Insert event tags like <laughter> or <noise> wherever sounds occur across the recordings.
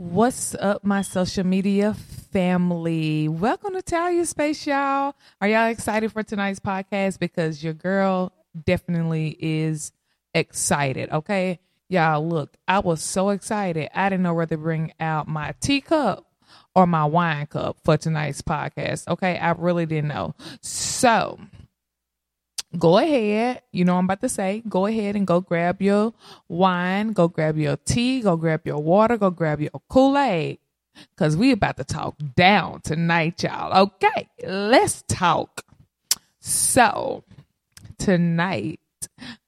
What's up, my social media family? Welcome to Talia Space, y'all. Are y'all excited for tonight's podcast? Because your girl definitely is excited. Okay, y'all. Look, I was so excited. I didn't know whether to bring out my teacup or my wine cup for tonight's podcast. Okay, I really didn't know. So go ahead. You know I'm about to say. Go ahead and go grab your wine, go grab your tea, go grab your water, go grab your Kool-Aid. Cause we about to talk down tonight, y'all. Okay, let's talk. So tonight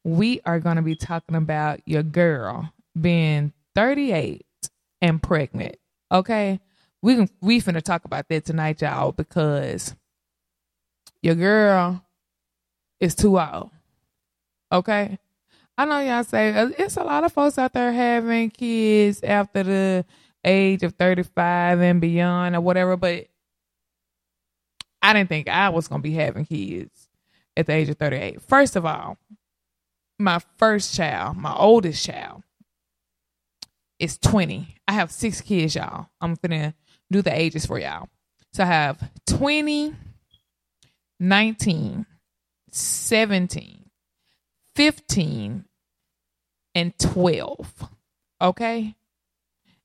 we are gonna be talking about your girl being 38 and pregnant. Okay. We can we finna talk about that tonight, y'all, because your girl is too old. Okay? I know y'all say uh, it's a lot of folks out there having kids after the age of 35 and beyond or whatever, but I didn't think I was going to be having kids at the age of 38. First of all, my first child, my oldest child, is 20. I have six kids, y'all. I'm to do the ages for y'all. So I have 20, 19, 17, 15, and 12. Okay?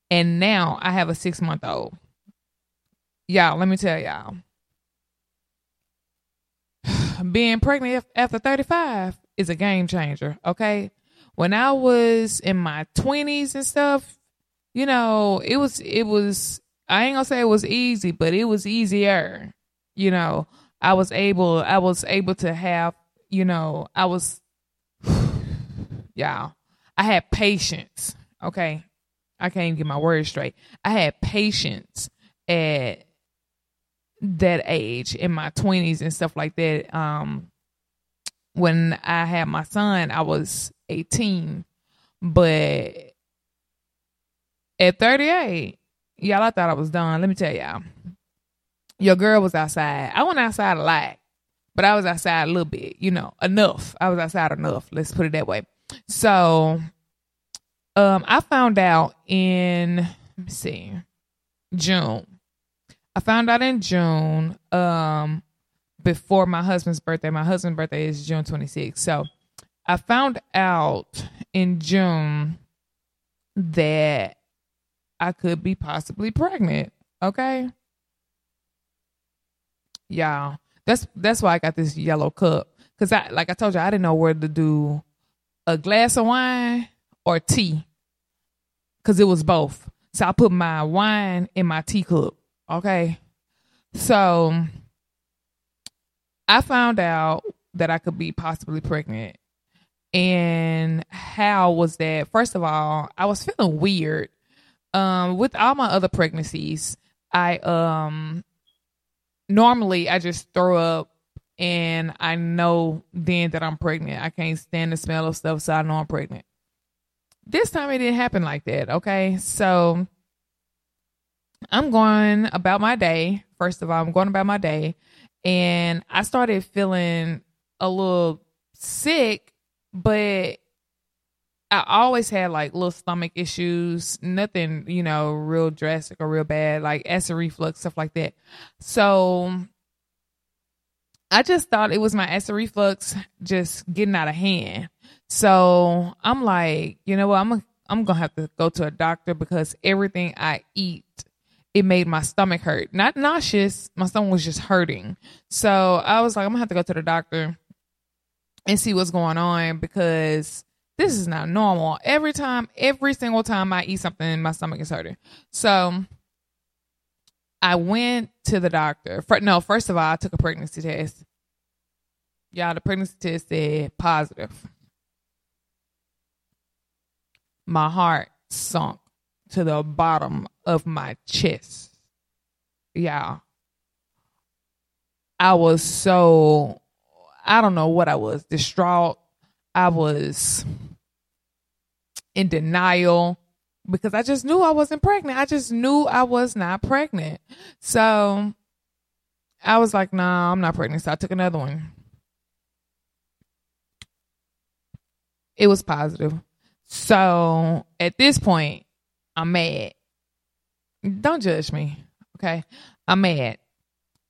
And now I have a six month old. Y'all, let me tell y'all. <sighs> Being pregnant after 35 is a game changer. Okay? When I was in my 20s and stuff, you know, it was, it was, I ain't gonna say it was easy, but it was easier. You know, I was able I was able to have, you know, I was <sighs> y'all. I had patience. Okay. I can't even get my words straight. I had patience at that age in my 20s and stuff like that. Um when I had my son, I was 18. But at 38, y'all, I thought I was done. Let me tell y'all your girl was outside. I went outside a lot, but I was outside a little bit, you know, enough. I was outside enough. Let's put it that way. So, um, I found out in let me see, June. I found out in June, um, before my husband's birthday. My husband's birthday is June 26th. So, I found out in June that I could be possibly pregnant. Okay y'all. That's that's why I got this yellow cup. Cause I like I told you, I didn't know whether to do a glass of wine or tea. Cause it was both. So I put my wine in my teacup. Okay. So I found out that I could be possibly pregnant. And how was that? First of all, I was feeling weird. Um, with all my other pregnancies, I um normally I just throw up and I know then that I'm pregnant. I can't stand the smell of stuff, so I know I'm pregnant. This time it didn't happen like that, okay? So I'm going about my day. First of all, I'm going about my day. And I started feeling a little sick, but I always had like little stomach issues, nothing, you know, real drastic or real bad, like acid reflux, stuff like that. So I just thought it was my acid reflux just getting out of hand. So I'm like, you know what, I'm I'm gonna have to go to a doctor because everything I eat, it made my stomach hurt. Not nauseous, my stomach was just hurting. So I was like, I'm gonna have to go to the doctor and see what's going on because this is not normal. Every time, every single time I eat something, my stomach is hurting. So I went to the doctor. No, first of all, I took a pregnancy test. Y'all, the pregnancy test said positive. My heart sunk to the bottom of my chest. Y'all. I was so, I don't know what I was, distraught. I was in denial because I just knew I wasn't pregnant. I just knew I was not pregnant. So I was like, nah, I'm not pregnant. So I took another one. It was positive. So at this point, I'm mad. don't judge me. Okay. I'm mad.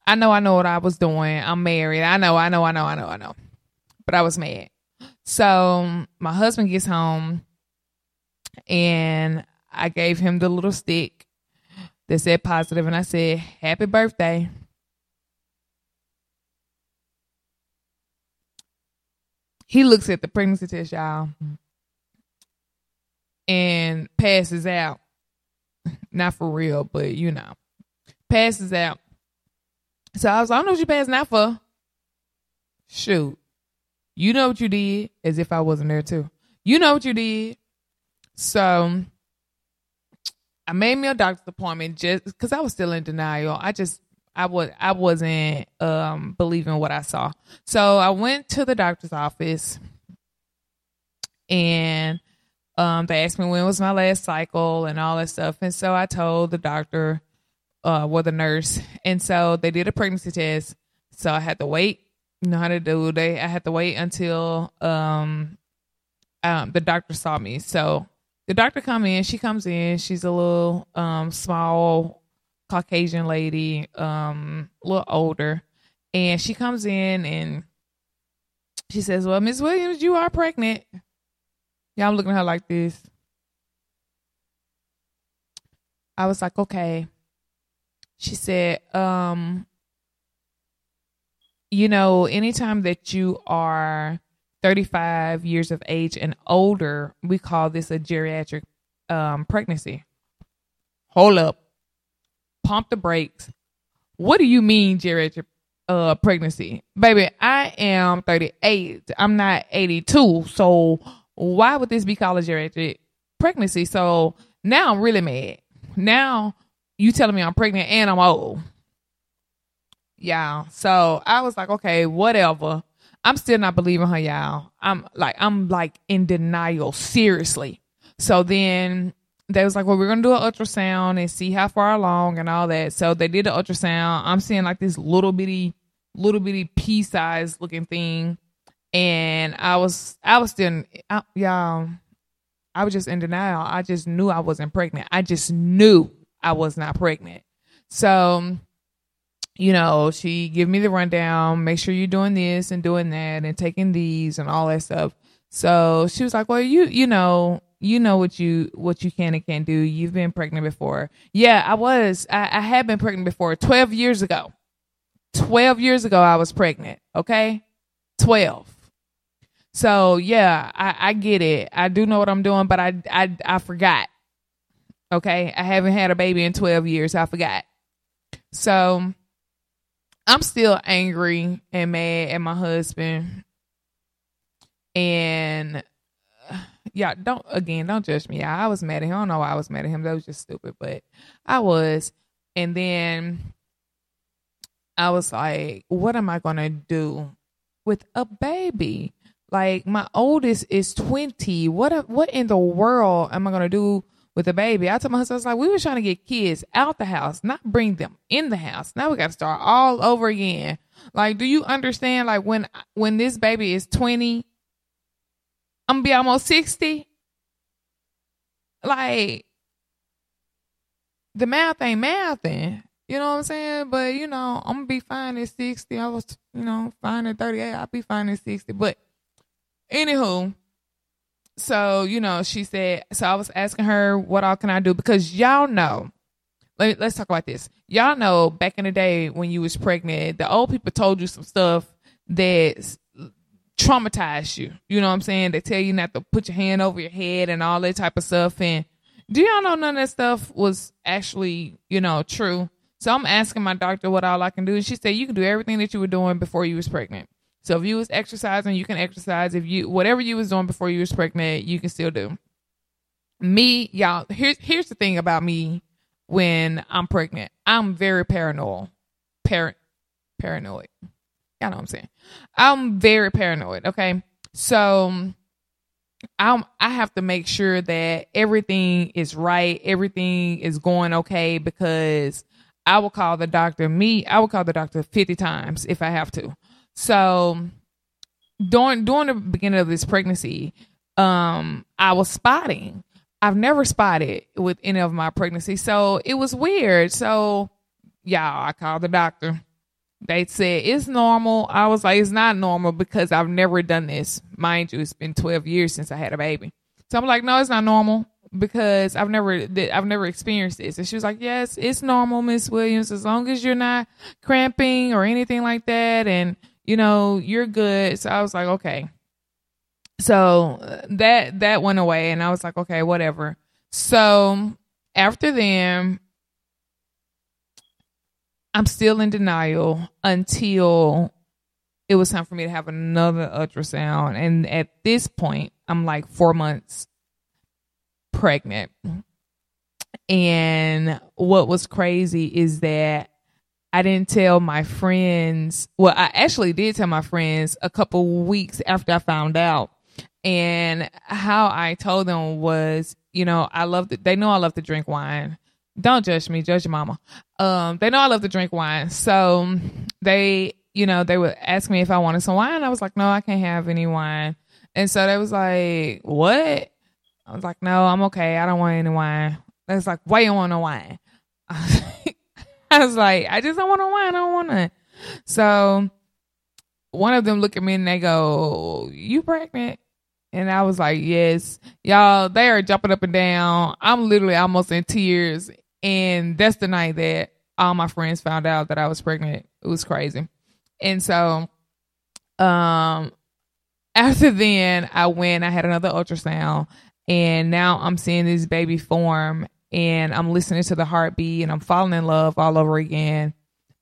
I know I know what I was doing. I'm married. I know, I know, I know, I know, I know. But I was mad. So my husband gets home and I gave him the little stick that said positive and I said, Happy birthday. He looks at the pregnancy test, y'all, and passes out. <laughs> Not for real, but you know, passes out. So I was like, I don't know what you passing out for. Shoot. You know what you did, as if I wasn't there too. You know what you did. So I made me a doctor's appointment just because I was still in denial. I just I was I wasn't um believing what I saw. So I went to the doctor's office and um they asked me when was my last cycle and all that stuff. And so I told the doctor uh or the nurse. And so they did a pregnancy test. So I had to wait. You know how to do they I had to wait until um um the doctor saw me. So the doctor come in, she comes in, she's a little um small Caucasian lady, um, a little older, and she comes in and she says, "Well, Miss Williams, you are pregnant." Yeah, I'm looking at her like this. I was like, "Okay." She said, "Um, you know, anytime that you are 35 years of age and older, we call this a geriatric um, pregnancy." Hold up pump the brakes. What do you mean geriatric uh, pregnancy? Baby, I am 38. I'm not 82. So why would this be called a geriatric pregnancy? So now I'm really mad. Now you telling me I'm pregnant and I'm old. Yeah. So I was like, okay, whatever. I'm still not believing her, y'all. I'm like, I'm like in denial, seriously. So then they was like, well, we're gonna do an ultrasound and see how far along and all that. So they did the ultrasound. I'm seeing like this little bitty, little bitty pea size looking thing, and I was, I was still, I, y'all, I was just in denial. I just knew I wasn't pregnant. I just knew I was not pregnant. So, you know, she give me the rundown. Make sure you're doing this and doing that and taking these and all that stuff. So she was like, well, you, you know, you know what you what you can and can't do. You've been pregnant before. Yeah, I was. I, I had been pregnant before. Twelve years ago. Twelve years ago, I was pregnant. Okay, twelve. So yeah, I, I get it. I do know what I'm doing, but I I I forgot. Okay, I haven't had a baby in twelve years. I forgot. So I'm still angry and mad at my husband. And uh, yeah, don't again, don't judge me. I, was mad at him. I don't know why I was mad at him. That was just stupid, but I was. And then I was like, what am I gonna do with a baby? Like my oldest is twenty. What what in the world am I gonna do with a baby? I told my husband, I was like, we were trying to get kids out the house, not bring them in the house. Now we got to start all over again. Like, do you understand? Like when when this baby is twenty I'm gonna be almost 60. Like the math ain't mathing. You know what I'm saying? But you know, I'm gonna be fine at 60. I was, you know, fine at 38. I'll be fine at 60. But anywho, so you know, she said. So I was asking her, what all can I do? Because y'all know. Let, let's talk about this. Y'all know back in the day when you was pregnant, the old people told you some stuff that traumatized you. You know what I'm saying? They tell you not to put your hand over your head and all that type of stuff. And do y'all know none of that stuff was actually, you know, true? So I'm asking my doctor what all I can do. And she said, you can do everything that you were doing before you was pregnant. So if you was exercising, you can exercise. If you, whatever you was doing before you was pregnant, you can still do. Me, y'all, here's, here's the thing about me when I'm pregnant. I'm very paranoid. Par- paranoid. Y'all know what I'm saying. I'm very paranoid. Okay. So I'm I have to make sure that everything is right, everything is going okay because I will call the doctor. Me, I will call the doctor 50 times if I have to. So during during the beginning of this pregnancy, um, I was spotting. I've never spotted with any of my pregnancy. So it was weird. So, y'all, I called the doctor. They said it's normal. I was like, it's not normal because I've never done this. Mind you, it's been 12 years since I had a baby. So I'm like, no, it's not normal because I've never I've never experienced this. And she was like, yes, it's normal, Miss Williams, as long as you're not cramping or anything like that, and you know you're good. So I was like, okay. So that that went away and i was like okay whatever. So after then i'm still in denial until it was time for me to have another ultrasound. And at this point i'm like four months pregnant. And what was crazy is that I didn't tell my friends. Well, I actually did tell my friends a couple weeks after I found out and how I told them was, you know, I love, to, they know I love to drink wine. Don't judge me, judge your mama. Um, they know I love to drink wine. So they, you know, they would ask me if I wanted some wine. I was like, no, I can't have any wine. And so they was like, what? I was like, no, I'm okay. I don't want any wine. They was like, why you want no wine? <laughs> <laughs> I was like, I just don't want to wine. I don't want to. So one of them look at me and they go, you pregnant? And I was like, yes, y'all, they are jumping up and down. I'm literally almost in tears. And that's the night that all my friends found out that I was pregnant. It was crazy. And so, um, after then, I went, I had another ultrasound, and now I'm seeing this baby form, and I'm listening to the heartbeat, and I'm falling in love all over again.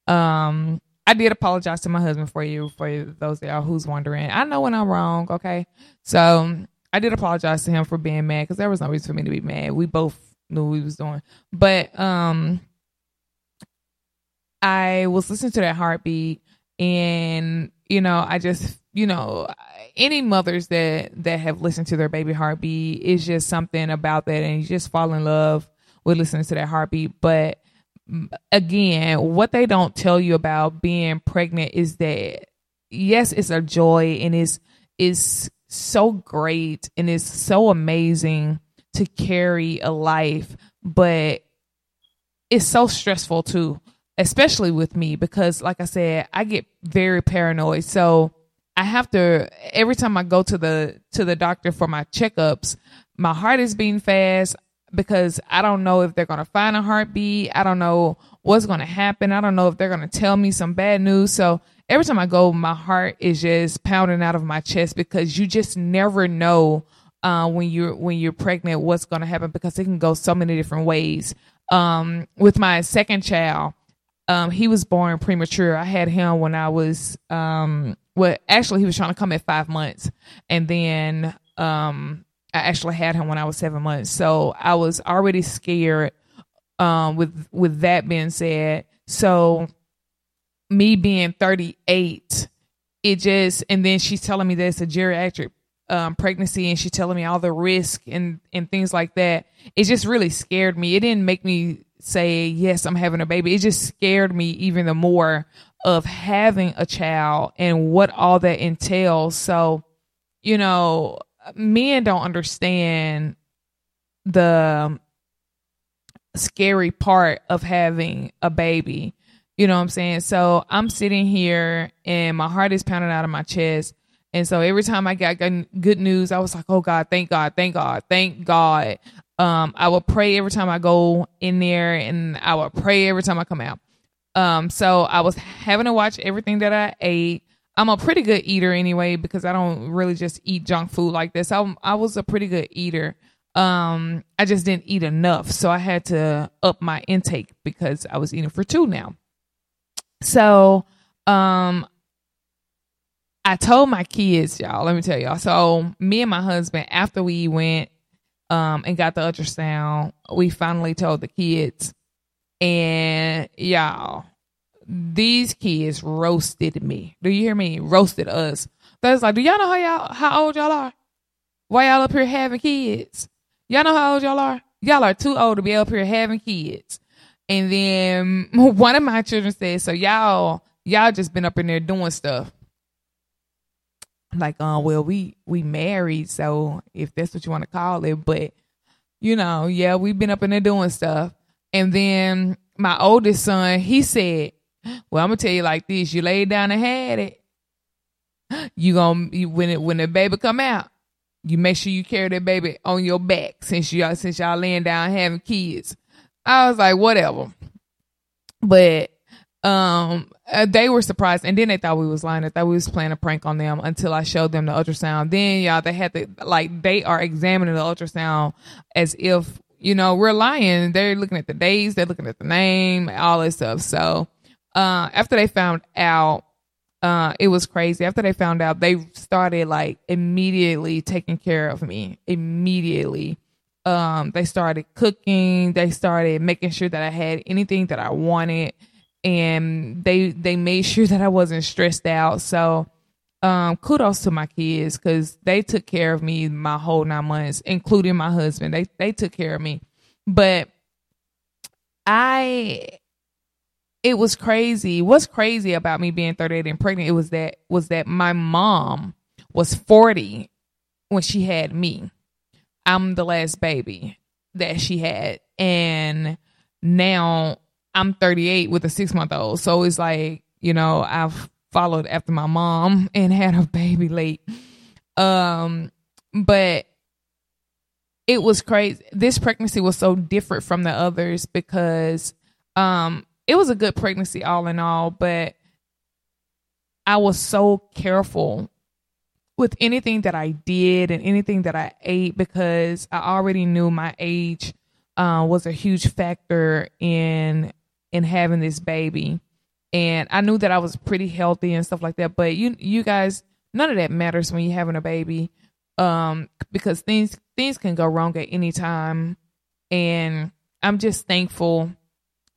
Um, I did apologize to my husband for you, for those y'all who's wondering. I know when I'm wrong, okay? So I did apologize to him for being mad because there was no reason for me to be mad. We both knew what we was doing. But um I was listening to that heartbeat and you know, I just you know, any mothers that that have listened to their baby heartbeat, is just something about that and you just fall in love with listening to that heartbeat. But again, what they don't tell you about being pregnant is that yes, it's a joy and it's is so great and it's so amazing to carry a life, but it's so stressful too, especially with me because like I said, I get very paranoid. So I have to every time I go to the to the doctor for my checkups, my heart is beating fast because I don't know if they're going to find a heartbeat. I don't know what's going to happen. I don't know if they're going to tell me some bad news. So every time I go, my heart is just pounding out of my chest because you just never know uh, when you're when you're pregnant what's going to happen because it can go so many different ways. Um, with my second child, um, he was born premature. I had him when I was um, well, actually, he was trying to come at five months, and then um, I actually had him when I was seven months. So I was already scared. Um, with with that being said, so me being 38, it just and then she's telling me that it's a geriatric um, pregnancy and she's telling me all the risk and and things like that. It just really scared me. It didn't make me say yes, I'm having a baby. It just scared me even the more of having a child and what all that entails. So, you know, men don't understand the scary part of having a baby. You know what I'm saying? So I'm sitting here and my heart is pounding out of my chest. And so every time I got good news, I was like, oh God, thank God, thank God, thank God. Um, I will pray every time I go in there and I will pray every time I come out. Um, so I was having to watch everything that I ate. I'm a pretty good eater anyway because I don't really just eat junk food like this. I I was a pretty good eater. Um, I just didn't eat enough, so I had to up my intake because I was eating for two now. So, um, I told my kids, y'all. Let me tell y'all. So, me and my husband, after we went um and got the ultrasound, we finally told the kids, and y'all these kids roasted me. Do you hear me? Roasted us. That's like, do y'all know how y'all how old y'all are? Why y'all up here having kids? Y'all know how old y'all are? Y'all are too old to be up here having kids. And then <laughs> one of my children said, So y'all y'all just been up in there doing stuff. I'm like, uh, well, we we married, so if that's what you want to call it, but you know, yeah, we've been up in there doing stuff. And then my oldest son, he said, Well, I'm gonna tell you like this, you laid down and had it. You gonna you, when it when the baby come out, you make sure you carry that baby on your back since y'all since y'all laying down having kids. I was like, whatever. But um uh, they were surprised. And then they thought we was lying. They thought we was playing a prank on them until i showed them the ultrasound. Then y'all they had to like they are examining the ultrasound as if you know we're lying. They're looking at the days they're looking at the name all this stuff. So uh after they found out uh it was crazy. After they found out they started like immediately taking care of me. Immediately. Um they started cooking. They started making sure that i had anything that i wanted. And they they made sure <laughs> that I wasn't stressed out. So um, kudos to my kids because they took care of me my whole nine months, including my husband. They they took care of me, but I it was crazy. What's crazy about me being 38 and pregnant? It was that was that my mom was 40 when she had me. I'm the last baby that she had, and now I'm 38 with a six month old. So it's like, you know, I've followed after my mom and had a baby late. Um, but it was crazy. This pregnancy was so different from the others because um it was a good pregnancy all in all, but I was so careful with anything that I did and anything that I ate because I already knew my age uh, was a huge factor in in having this baby. And I knew that I was pretty healthy and stuff like that. But you you guys, none of that matters when you're having a baby. Um, because things things can go wrong at any time. And I'm just thankful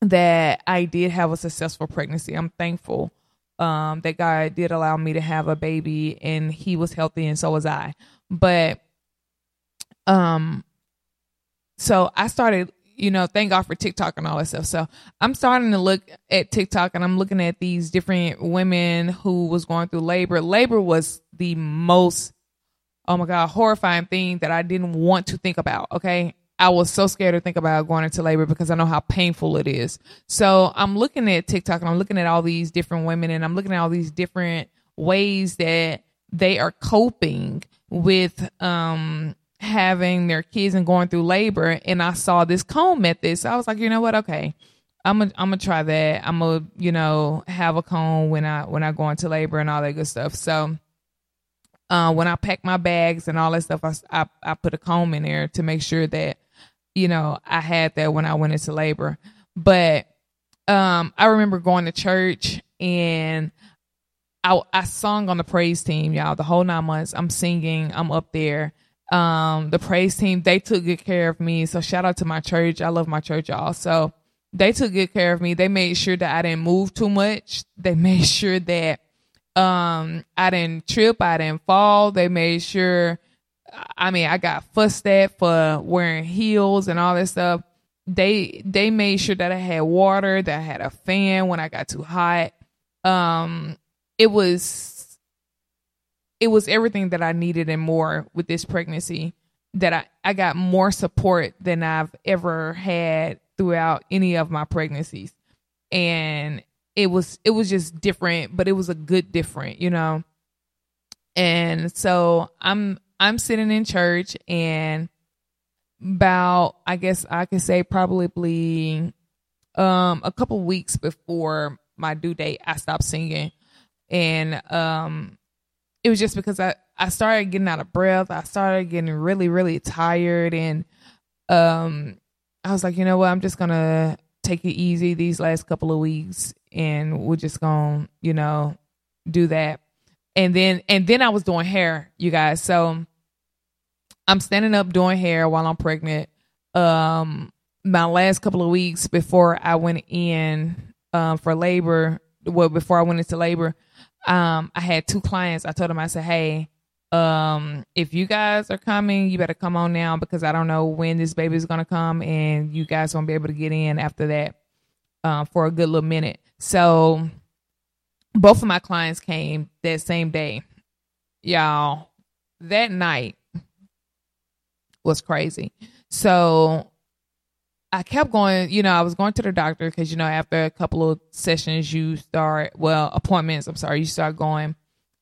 that I did have a successful pregnancy. I'm thankful um, that God did allow me to have a baby and he was healthy and so was I. But um so I started you know, thank God for TikTok and all that stuff. So I'm starting to look at TikTok and I'm looking at these different women who was going through labor. Labor was the most, oh my God, horrifying thing that I didn't want to think about. Okay. I was so scared to think about going into labor because I know how painful it is. So I'm looking at TikTok and I'm looking at all these different women and I'm looking at all these different ways that they are coping with um having their kids and going through labor and I saw this comb method. So I was like, you know what? Okay. I'm gonna I'm gonna try that. I'm gonna, you know, have a comb when I when I go into labor and all that good stuff. So uh, when I pack my bags and all that stuff, I, I, I put a comb in there to make sure that, you know, I had that when I went into labor. But um, I remember going to church and I, I sung on the praise team, y'all, the whole nine months. I'm singing, I'm up there um, the praise team, they took good care of me. So shout out to my church. I love my church, y'all. So they took good care of me. They made sure that I didn't move too much. They <laughs> made sure that um I didn't trip, I didn't fall. They made sure I mean, I got fussed at for wearing heels and all that stuff. They they made sure that I had water, that I had a fan when I got too hot. Um it was it was everything that I needed and more with this pregnancy that I, I got more support than I've ever had throughout any of my pregnancies. And it was it was just different, but it was a good different, you know. And so I'm I'm sitting in church and about I guess I could say probably um a couple weeks before my due date I stopped singing and um it was just because I, I started getting out of breath. I started getting really, really tired. And um, I was like, you know what? I'm just going to take it easy these last couple of weeks and we're just going to, you know, do that. And then, and then I was doing hair, you guys. So I'm standing up doing hair while I'm pregnant. Um, my last couple of weeks before I went in um, for labor, well, before I went into labor, um, I had two clients. I told them, I said, hey, um, if you guys are coming, you better come on now because I don't know when this baby is gonna come, and you guys won't be able to get in after that uh, for a good little minute. So both of my clients came that same day. Y'all, that night was crazy. So I kept going, you know, I was going to the doctor because, you know, after a couple of sessions, you start, well, appointments, I'm sorry, you start going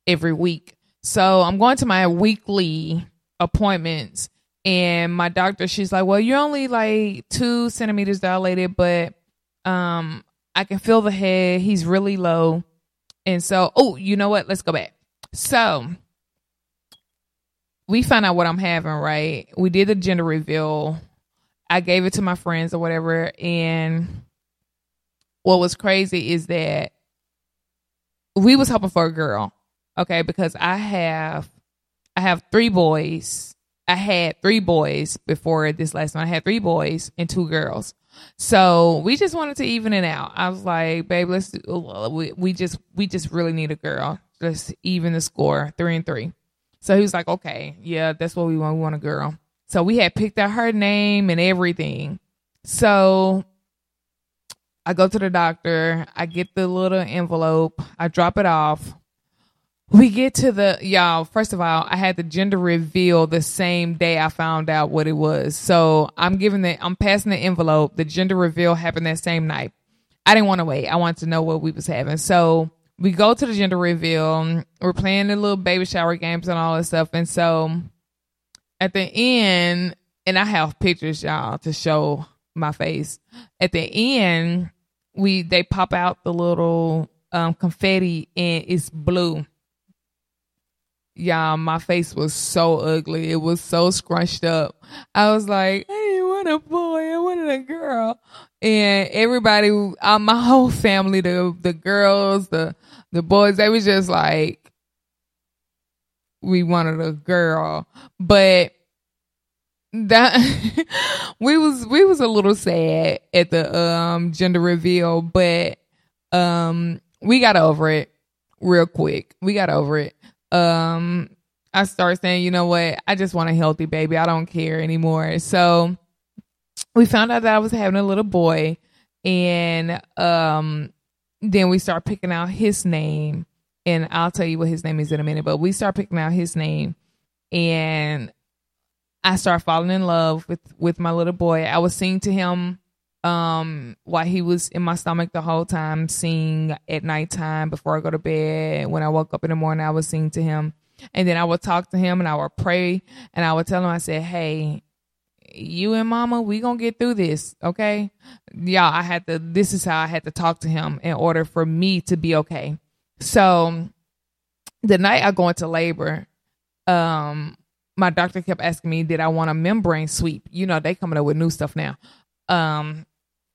every week. So I'm going to my weekly appointments and my doctor, she's like, well, you're only like two centimeters dilated, but, um, I can feel the head. He's really low. And so, oh, you know what? Let's go back. So we found out what I'm having, right? We did the gender reveal I gave it to my friends or whatever. And what was crazy is that we was hoping for a girl. Okay, because I have I have three boys. I had three boys before this last one. I had three boys and two girls. So we just wanted to even it out. I was like, babe, let's do, we, we just we just really need a girl. Let's even the score, three and three. So he was like, okay, yeah, that's what we want. We want a girl. So we had picked out her name and everything. So I go to the doctor, I get the little envelope, I drop it off. We get to the y'all, first of all, I had the gender reveal the same day I found out what it was. So I'm giving the I'm passing the envelope. The gender reveal happened that same night. I didn't want to wait. I wanted to know what we was having. So we go to the gender reveal. We're playing the little baby shower games and all this stuff. And so at the end, and I have pictures, y'all, to show my face. At the end, we they pop out the little um, confetti and it's blue. Y'all, my face was so ugly. It was so scrunched up. I was like, I want a boy. I wanted a girl. And everybody, uh, my <laughs> whole family, the the girls, the the boys, they was just like, we wanted a girl, but that <laughs> we was we was a little sad at the um gender reveal, but um we got over it real quick. We got over it. Um I started saying, you know what, I just want a healthy baby. I don't care anymore. So we found out that I was having a little boy and um then we start picking out his name and I'll tell you what his name is in a minute, but we start picking out his name and I start falling in love with with my little boy. I was singing to him um while he was in my stomach the whole time, sing at nighttime before I go to bed. When I woke up in the morning, I would sing to him. And then I would talk to him and I would pray and I would tell him, I said, Hey, you and mama, we gonna get through this, okay? Y'all, I had to this is how I had to talk to him in order for me to be okay. So the night I go into labor, um, my doctor kept asking me, did I want a membrane sweep? You know, they coming up with new stuff now. Um,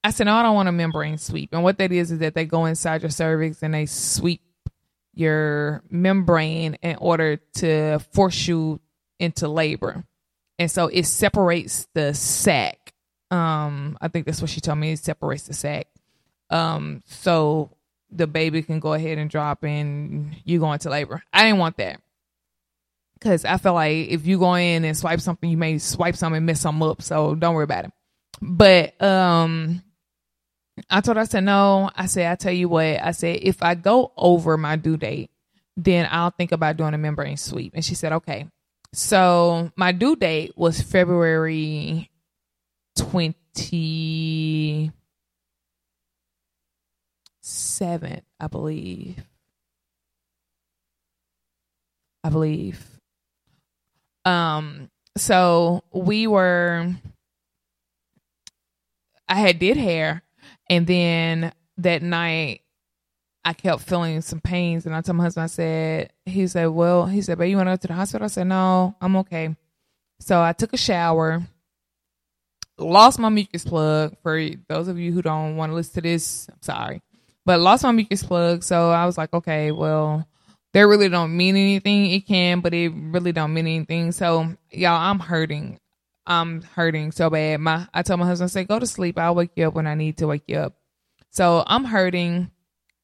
I said, no, I don't want a membrane sweep. And what that is, is that they go inside your cervix and they sweep your membrane in order to force you into labor. And so it separates the sac. Um, I think that's what she told me. It separates the sac. Um, so the baby can go ahead and drop and you go into labor. I didn't want that. Cause I feel like if you go in and swipe something, you may swipe something and mess something up. So don't worry about it. But um I told her, I said, no. I said, I tell you what, I said, if I go over my due date, then I'll think about doing a membrane sweep. And she said, okay. So my due date was February 20 seventh, I believe. I believe. Um, so we were I had did hair and then that night I kept feeling some pains and I told my husband, I said, he said, Well, he said, But you wanna go to the hospital? I said, No, I'm okay. So I took a shower, lost my mucus plug. For those of you who don't want to listen to this, I'm sorry but lost my mucus plug. So I was like, okay, well, they really don't mean anything. It can, but it really don't mean anything. So y'all, I'm hurting. I'm hurting so bad. My I told my husband, I said, go to sleep. I'll wake you up when I need to wake you up. So I'm hurting.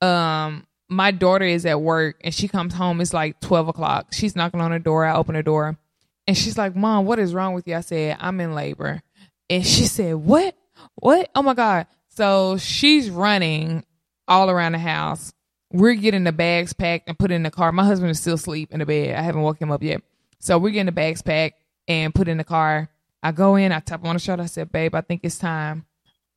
Um, my daughter is at work and she comes home. It's like twelve o'clock. She's knocking on the door. I open the door, and she's like, "Mom, what is wrong with you?" I said, "I'm in labor," and she said, "What? What? Oh my god!" So she's running all around the house. We're getting the bags packed and put in the car. My husband is still asleep in the bed. I haven't woke him up yet. So we're getting the bags packed and put in the car. I I go in, I tap him on the shoulder. I said, babe, I think it's time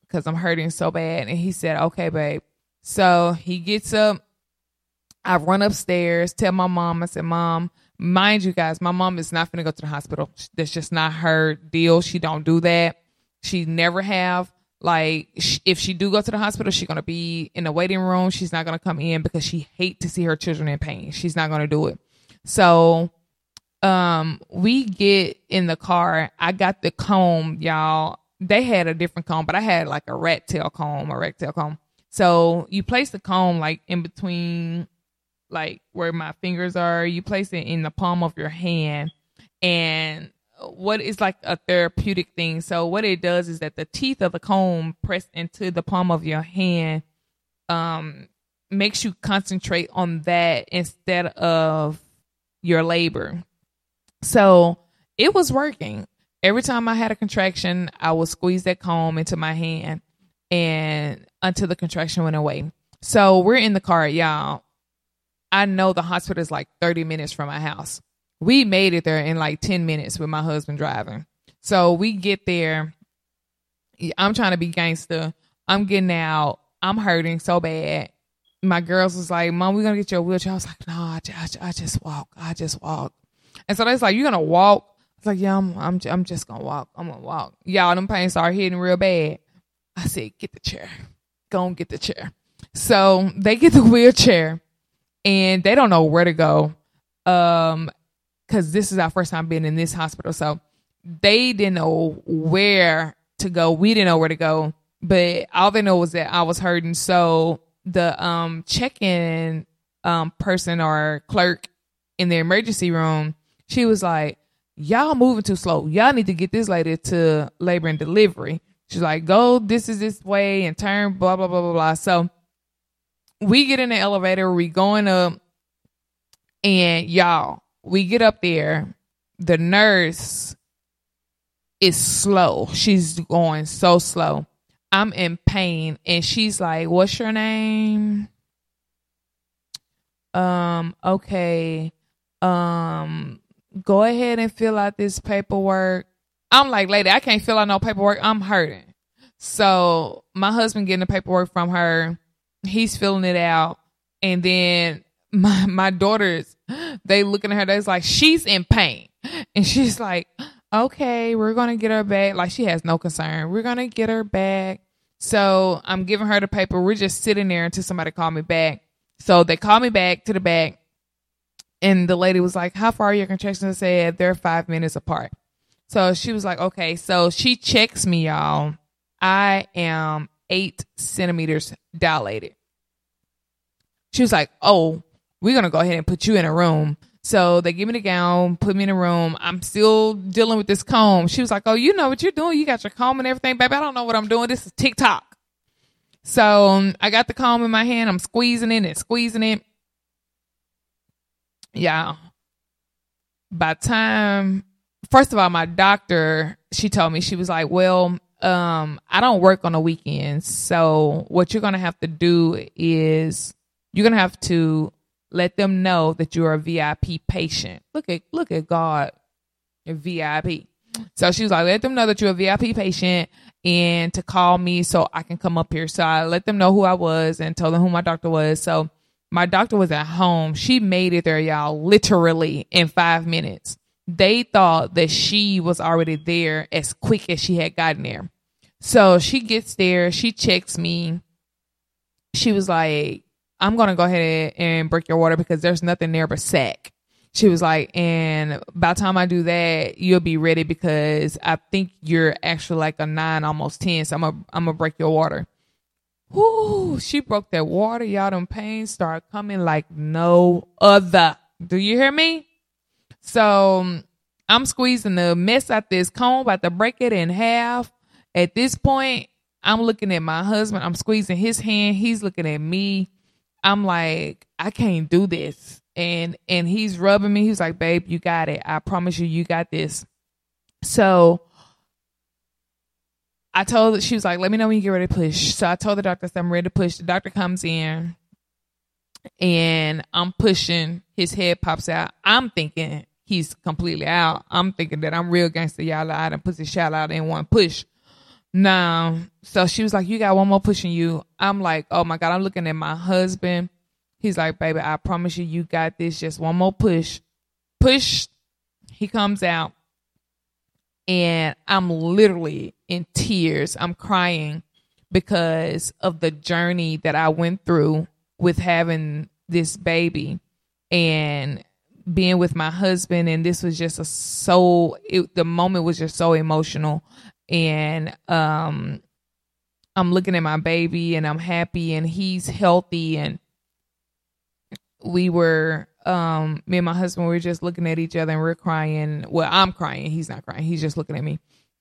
because I'm hurting so bad. And he said, okay, babe. So he gets up. I run upstairs, tell my mom, I said, Mom, mind you guys, my mom is not going to go to the hospital. That's just not her deal. She don't do that. She never have. Like, if she do go to the hospital, she's going to be in the waiting room. She's not going to come in because she hate to see her children in pain. She's not going to do it. So, um, we get in the car. I got the comb, y'all. They had a different comb, but I had like a rat tail comb, a rat tail comb. So you place the comb like in between like where my fingers are. You place it in the palm of your hand and what is like a therapeutic thing. So what it does is that the teeth of the comb pressed into the palm of your hand um makes you concentrate on that instead of your labor. So it was working. Every time I had a contraction, I would squeeze that comb into my hand and until the contraction went away. So we're in the car, y'all. I know the hospital is like 30 minutes from my house. We made it there in like 10 minutes with my husband driving. So we get there. I'm trying to be gangster. I'm getting out. I'm hurting so bad. My girls was like, Mom, we're going to get your wheelchair. I was like, No, I, I, I just walk. I just walk. And so they was like, You're going to walk? I was like, Yeah, I'm, I'm, I'm just going to walk. I'm going to walk. Y'all, them pains started hitting real bad. I said, Get the chair. Go and get the chair. So they get the wheelchair and they don't know where to go. Um, cause this is our first time being in this hospital. So they didn't know where to go. We didn't know where to go, but all they know was that I was hurting. So the, um, check-in, um, person or clerk in the emergency room, she was like, y'all moving too slow. Y'all need to get this lady to labor and delivery. She's like, go, this is this way and turn, blah, blah, blah, blah, blah. So we get in the elevator, we going up, and y'all, we get up there. The nurse is slow. She's going so slow. I'm in pain, and she's like, "What's your name?" Um. Okay. Um. Go ahead and fill out this paperwork. I'm like, lady, I can't fill out no paperwork. I'm hurting. So my husband getting the paperwork from her he's filling it out, and then <laughs> my my daughters they looking at her. They's like, she's in pain, and she's like, okay, we're gonna get her back. Like she has no concern. We're gonna get her back. So I'm giving her the paper. We're just sitting there until somebody call me back. So they call me back to the back, and the lady was like, "How far are your contractions?" I said, "They're five minutes apart." So she was like, "Okay." So she checks me, y'all. I am eight centimeters dilated. She was like, Oh, we're going to go ahead and put you in a room. So they give me the gown, put me in a room. I'm still dealing with this comb. She was like, Oh, you know what you're doing. You got your comb and everything, baby. I don't know what I'm doing. This is TikTok. So um, I got the comb in my hand. I'm squeezing it and squeezing it. Yeah. By time, first of all, my doctor, she told me, she was like, Well, um, I don't work on the weekends. So what you're going to have to do is you're going to have to let them know that you're a VIP patient. Look at, look at God, a VIP. So she was like, let them know that you're a VIP patient and to call me so I can come up here. So I let them know who I was and told them who my doctor was. So my doctor was at home. She made it there, y'all, literally in five minutes they thought that she was already there as quick as she had gotten there. So she gets there, she checks me. She was like, I'm to go ahead and break your water because there's nothing there but sac. She was like, and by the time I do that, you'll be ready because I think you're actually like a nine, almost 10. So I'm to I'm gonna break your water. Whoo, she broke that water. Y'all, them pains start coming like no other. Do you hear me? So um, I'm squeezing the mess out this comb, about to break it in half. At this point, I'm looking at my husband. I'm squeezing his hand. He's looking at me. I'm like, I can't do this. And and he's rubbing me. He's like, babe, you got it. I promise you, you got this. So I told her, she was like, let me know when you get ready to push. So I told the doctor, I'm ready to push. The doctor comes in and I'm pushing. His head pops out. I'm thinking he's completely out. I'm thinking that I'm real gangster, y'all. I done pussy shout out in one push. Now, so she was like, You got one more pushing you. I'm like, Oh my God, I'm looking at my husband. He's like, Baby, I promise you, you got this. Just one more push. Push. He comes out, and I'm literally in tears. I'm crying because of the journey that I went through with having this baby and being with my husband and this was just a so it, the moment was just so emotional. And um I'm looking at my baby and I'm happy and he's healthy and we were um me and my husband we were just looking at each other and we're crying. Well I'm crying. He's not crying. He's just looking at me.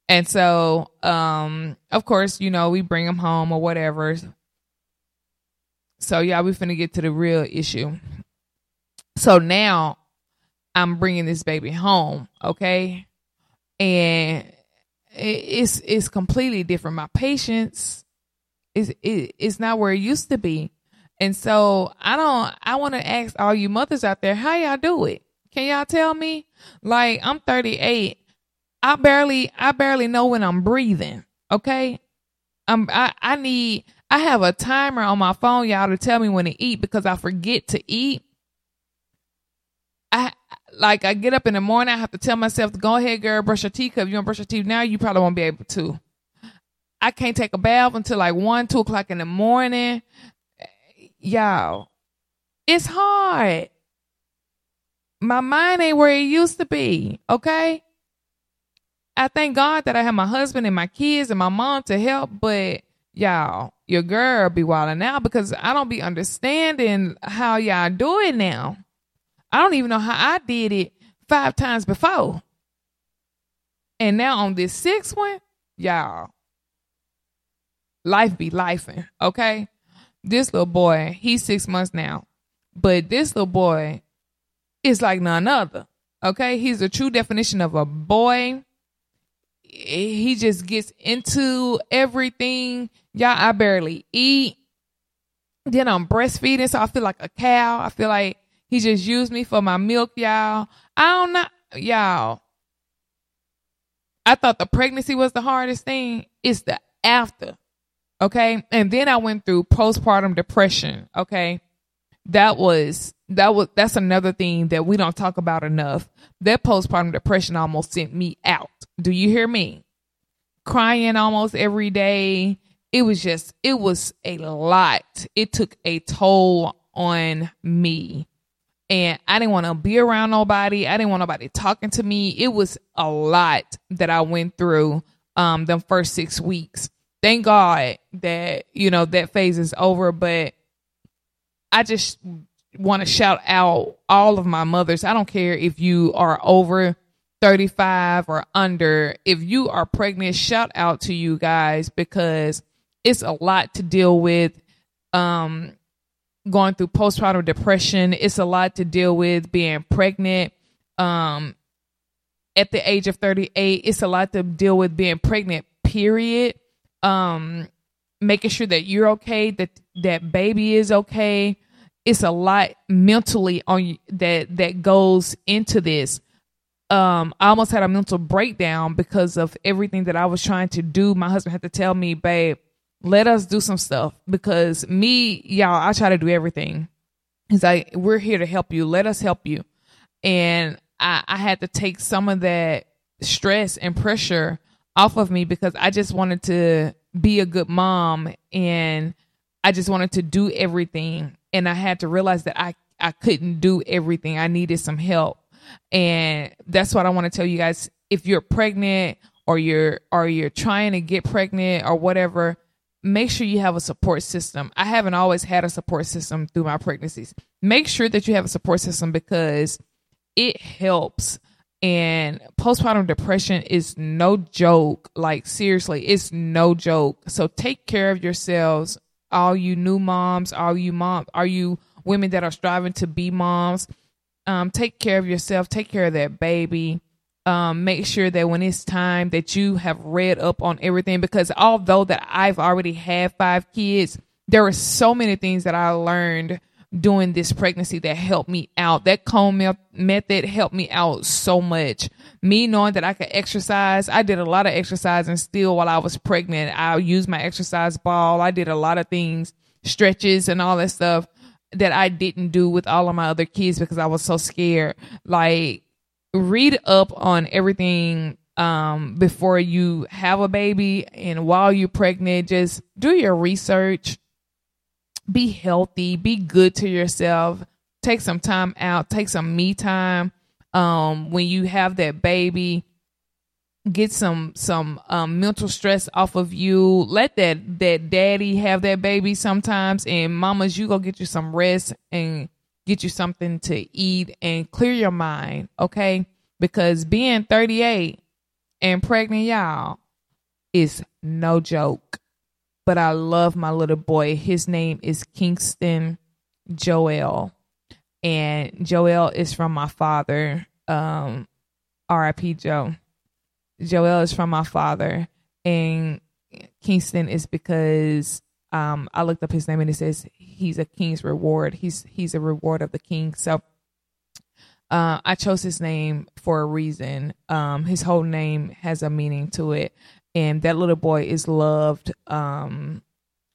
And so um of course you know we bring him home or whatever. So yeah we finna get to the real issue. So now I'm bringing this baby home, okay? And it's it's completely different. My patience is it, it's not where it used to be. And so I don't I want to ask all you mothers out there, how y'all do it? Can y'all tell me? Like I'm 38. I barely I barely know when I'm breathing, okay? I'm I I need I have a timer on my phone y'all to tell me when to eat because I forget to eat. I like I get up in the morning, I have to tell myself go ahead, girl, brush your teeth. Cause if you don't brush your teeth now, you probably won't be able to. I can't take a bath until like one, two o'clock in the morning. Y'all, it's hard. My mind ain't where it used to be. Okay. I thank God that I have my husband and my kids and my mom to help, but y'all, your girl be wilding now because I don't be understanding how y'all do it now. I don't even know how I did it five times before. And now on this sixth one, y'all, life be lifing, okay? This little boy, he's six months now, but this little boy is like none other, okay? He's a true definition of a boy. He just gets into everything. Y'all, I barely eat. Then I'm breastfeeding, so I feel like a cow. I feel like he just used me for my milk, y'all. I don't know, y'all. I thought the pregnancy was the hardest thing. It's the after. Okay. And then I went through postpartum depression. Okay. That was, that was, that's another thing that we don't talk about enough. That postpartum depression almost sent me out. Do you hear me? Crying almost every day. It was just, it was a lot. It took a toll on me and I didn't want to be around nobody. I didn't want nobody talking to me. It was a lot that I went through um the first 6 weeks. Thank God that you know that phase is over, but I just want to shout out all of my mothers. I don't care if you are over 35 or under. If you are pregnant, shout out to you guys because it's a lot to deal with. Um, going through postpartum depression. It's a lot to deal with being pregnant. Um, at the age of 38, it's a lot to deal with being pregnant, period. Um, making sure that you're okay, that that baby is okay. It's a lot mentally on that that goes into this. Um, I almost had a mental breakdown because of everything that I was trying to do. My husband had to tell me, babe, let us do some stuff because me, y'all, I try to do everything. He's like, we're here to help you. Let us help you. And I, I had to take some of that stress and pressure off of me because I just wanted to be a good mom and I just wanted to do everything. And I had to realize that I, I couldn't do everything. I needed some help. And that's what I want to tell you guys. If you're pregnant or you're or you're trying to get pregnant or whatever, make sure you have a support system. I haven't always had a support system through my pregnancies. Make sure that you have a support system because it helps. And postpartum depression is no joke. Like, seriously, it's no joke. So take care of yourselves. All you new moms, all you mom, are you women that are striving to be moms? Um, take care of yourself. Take care of that baby um, make sure that when it's time that you have read up on everything because although that I've already had five kids, there are so many things that I learned during this pregnancy that helped me out. That cone method helped me out so much. Me knowing that I could exercise, I did a lot of exercise and still while I was pregnant, I used my exercise ball. I did a lot of things, stretches and all that stuff that I didn't do with all of my other kids because I was so scared. Like read up on everything um, before you have a baby and while you're pregnant, just do your research be healthy, be good to yourself, take some time out, take some me time. Um, when you have that baby, get some some um, mental stress off of you. Let that that daddy have that baby sometimes, and mamas, you go get you some rest and get you something to eat and clear your mind, okay? Because being 38 and pregnant, y'all, is no joke but I love my little boy. His name is Kingston Joel. And Joel is from my father. Um, R.I.P. Joe. Joel is from my father. And Kingston is because um, I looked up his name and it says he's a king's reward. He's he's a reward of the king. So uh, I chose his name for a reason. Um, his whole name has a meaning to it and that little boy is loved um,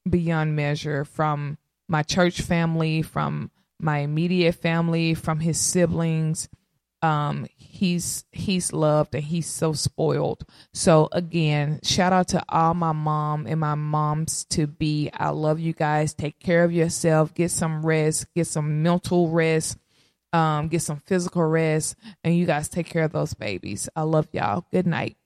beyond measure from my church family, from my immediate family, from his siblings. Um, he's he's loved and he's so spoiled. So again, shout out to all my mom and my moms to be. I love you guys. Take care of yourself. Get some rest. Get some mental rest. Um, get some physical rest, and you guys take care of those babies. I love y'all. Good night.